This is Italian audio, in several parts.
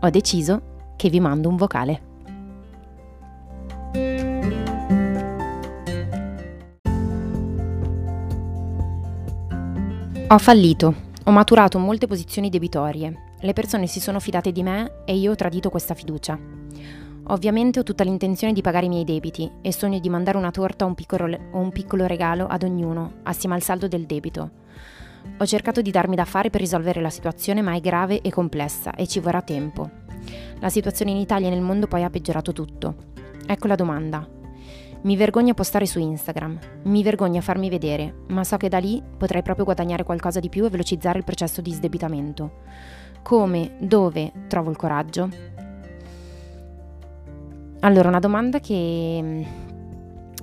ho deciso che vi mando un vocale. Ho fallito, ho maturato molte posizioni debitorie, le persone si sono fidate di me e io ho tradito questa fiducia. Ovviamente ho tutta l'intenzione di pagare i miei debiti e sogno di mandare una torta o un piccolo, o un piccolo regalo ad ognuno, assieme al saldo del debito. Ho cercato di darmi da fare per risolvere la situazione, ma è grave e complessa e ci vorrà tempo. La situazione in Italia e nel mondo poi ha peggiorato tutto. Ecco la domanda. Mi vergogno a postare su Instagram, mi vergogno a farmi vedere, ma so che da lì potrei proprio guadagnare qualcosa di più e velocizzare il processo di sdebitamento. Come, dove trovo il coraggio? Allora, una domanda che,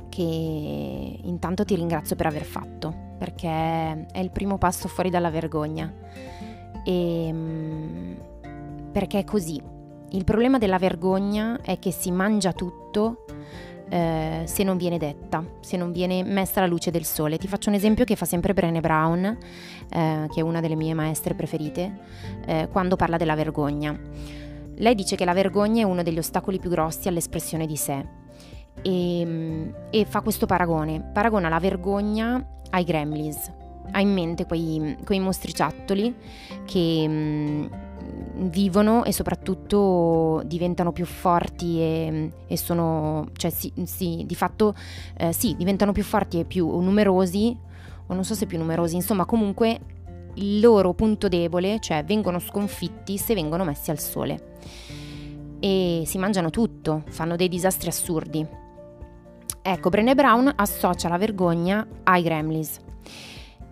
che intanto ti ringrazio per aver fatto, perché è il primo passo fuori dalla vergogna. E, perché è così. Il problema della vergogna è che si mangia tutto eh, se non viene detta, se non viene messa alla luce del sole. Ti faccio un esempio che fa sempre Brené Brown, eh, che è una delle mie maestre preferite, eh, quando parla della vergogna. Lei dice che la vergogna è uno degli ostacoli più grossi all'espressione di sé e, e fa questo paragone, paragona la vergogna ai gremlins, ha in mente quei, quei mostriciattoli che mh, vivono e soprattutto diventano più forti e, e sono, cioè sì, sì di fatto eh, sì, diventano più forti e più numerosi, o non so se più numerosi, insomma comunque il loro punto debole, cioè vengono sconfitti se vengono messi al sole. E si mangiano tutto, fanno dei disastri assurdi. Ecco, Brené Brown associa la vergogna ai gremlins.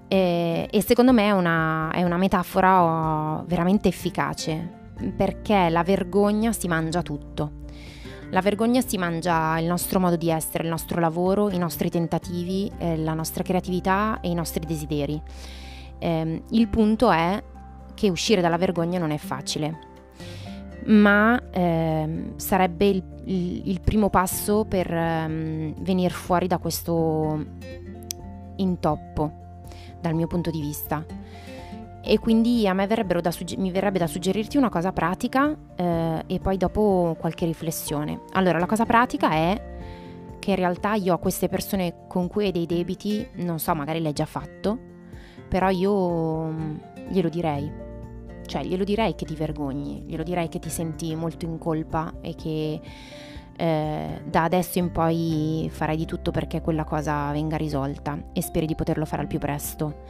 E, e secondo me è una, è una metafora oh, veramente efficace, perché la vergogna si mangia tutto. La vergogna si mangia il nostro modo di essere, il nostro lavoro, i nostri tentativi, eh, la nostra creatività e i nostri desideri. Eh, il punto è che uscire dalla vergogna non è facile, ma eh, sarebbe il, il, il, primo passo per um, venire fuori da questo intoppo dal mio punto di vista. E quindi a me sugge- mi verrebbe da suggerirti una cosa pratica eh, e poi dopo qualche riflessione. Allora, la cosa pratica è che in realtà io ho queste persone con cui hai dei debiti, non so, magari l'hai già fatto, però io glielo direi. Cioè, glielo direi che ti vergogni, glielo direi che ti senti molto in colpa e che eh, da adesso in poi farai di tutto perché quella cosa venga risolta e speri di poterlo fare al più presto,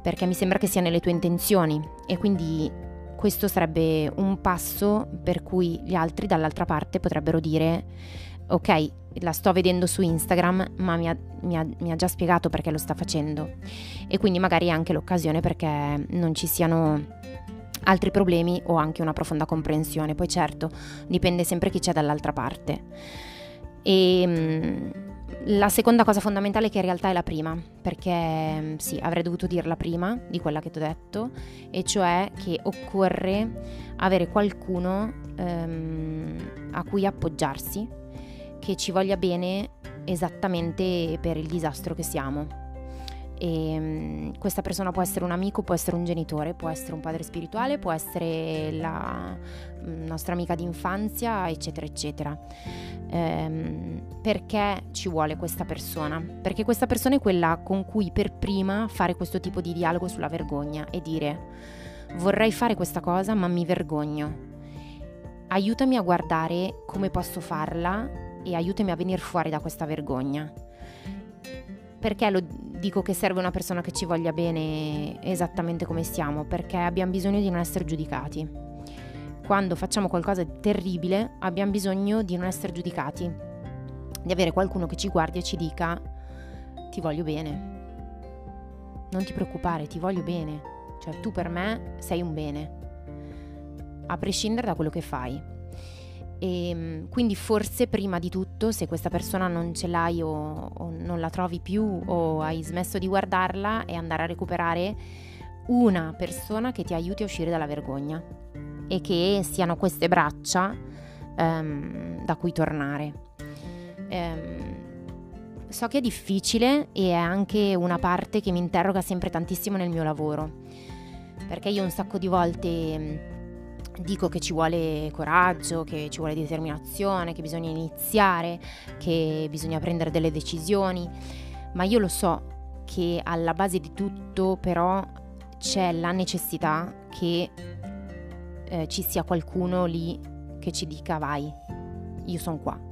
perché mi sembra che sia nelle tue intenzioni e quindi questo sarebbe un passo per cui gli altri dall'altra parte potrebbero dire ok, la sto vedendo su Instagram, ma mi ha, mi, ha, mi ha, già spiegato perché lo sta facendo. E quindi magari è anche l'occasione perché non ci siano altri problemi o anche una profonda comprensione. Poi certo, dipende sempre chi c'è dall'altra parte. E mm, la seconda cosa fondamentale che in realtà è la prima, perché mm, sì, avrei dovuto dirla prima di quella che ti ho detto, e cioè che occorre avere qualcuno um, a cui appoggiarsi, che ci voglia bene esattamente per il disastro che siamo e um, questa persona può essere un amico, può essere un genitore, può essere un padre spirituale, può essere la mm, nostra amica d'infanzia, eccetera, eccetera. Um, perché ci vuole questa persona? Perché questa persona è quella con cui per prima fare questo tipo di dialogo sulla vergogna e dire vorrei fare questa cosa ma mi vergogno. Aiutami a guardare come posso farla e aiutami a venire fuori da questa vergogna. Perché lo dico che serve una persona che ci voglia bene esattamente come siamo? Perché abbiamo bisogno di non essere giudicati. Quando facciamo qualcosa di terribile abbiamo bisogno di non essere giudicati, di avere qualcuno che ci guardi e ci dica ti voglio bene. Non ti preoccupare, ti voglio bene. Cioè tu per me sei un bene, a prescindere da quello che fai. E ehm, quindi forse prima di tutto, se questa persona non ce l'hai o, o non la trovi più o hai smesso di guardarla, è andare a recuperare una persona che ti aiuti a uscire dalla vergogna e che siano queste braccia um, da cui tornare. Um, so che è difficile e è anche una parte che mi interroga sempre tantissimo nel mio lavoro, perché io un sacco di volte dico che ci vuole coraggio, che ci vuole determinazione, che bisogna iniziare, che bisogna prendere delle decisioni, ma io lo so che alla base di tutto però c'è la necessità che eh, ci sia qualcuno lì che ci dica vai, io sono qua.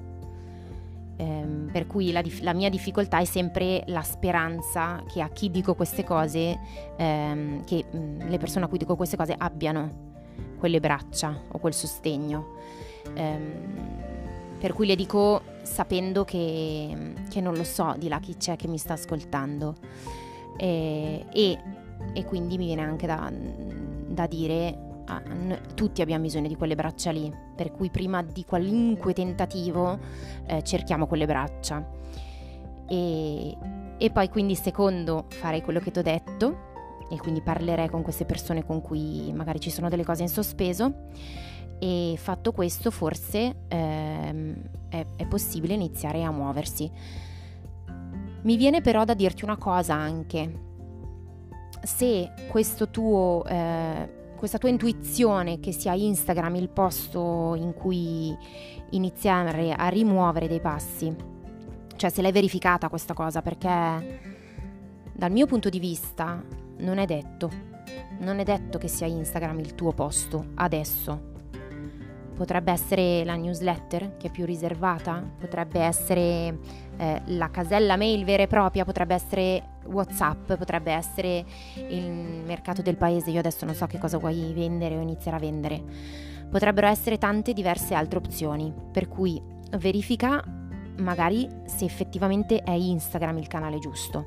Ehm, per cui la, la, mia difficoltà è sempre la speranza che a chi dico queste cose, ehm, che mh, mm, le persone a cui dico queste cose abbiano quelle braccia o quel sostegno. Ehm, per cui le dico sapendo che, che, non lo so di là chi c'è che mi sta ascoltando. E, e, e quindi mi viene anche da, da dire Ah, tutti abbiamo bisogno di quelle braccia lì, per cui prima di qualunque tentativo eh, cerchiamo quelle braccia. E, e, poi quindi secondo farei quello che ti ho detto, e quindi parlerei con queste persone con cui magari ci sono delle cose in sospeso e fatto questo forse ehm, è, è, possibile iniziare a muoversi. Mi viene però da dirti una cosa anche, se tuo, eh, questa tua intuizione che sia Instagram il posto in cui iniziare a rimuovere dei passi, cioè se l'hai verificata questa cosa perché dal mio punto di vista non è detto. Non è detto che sia Instagram il tuo posto adesso. Potrebbe essere la newsletter che è più riservata, potrebbe essere eh, la casella mail vera e propria, potrebbe essere WhatsApp, potrebbe essere il mercato del paese. Io adesso non so che cosa vuoi vendere o iniziare a vendere. Potrebbero essere tante diverse altre opzioni, per cui verifica magari se effettivamente è Instagram il canale giusto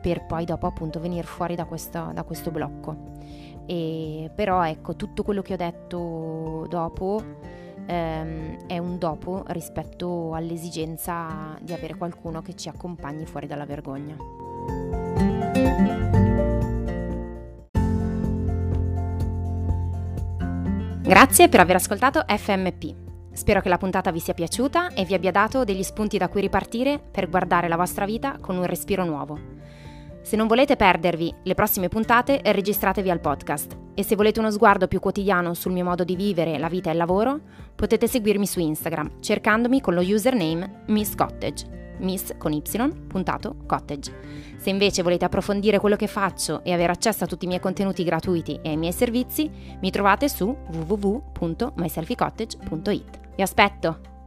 per poi dopo appunto venire fuori da, questa, da questo blocco. E, però ecco, tutto quello che ho detto dopo ehm, è un dopo rispetto all'esigenza di avere qualcuno che ci accompagni fuori dalla vergogna. Grazie per aver ascoltato FMP. Spero che la puntata vi sia piaciuta e vi abbia dato degli spunti da cui ripartire per guardare la vostra vita con un respiro nuovo. Se non volete perdervi le prossime puntate, registratevi al podcast e se volete uno sguardo più quotidiano sul mio modo di vivere la vita e il lavoro, potete seguirmi su Instagram cercandomi con lo username Miss Cottage. Miss con y, puntato, cottage. Se invece volete approfondire quello che faccio e avere accesso a tutti i miei contenuti gratuiti e ai miei servizi, mi trovate su www.myselfycottage.it. Vi aspetto!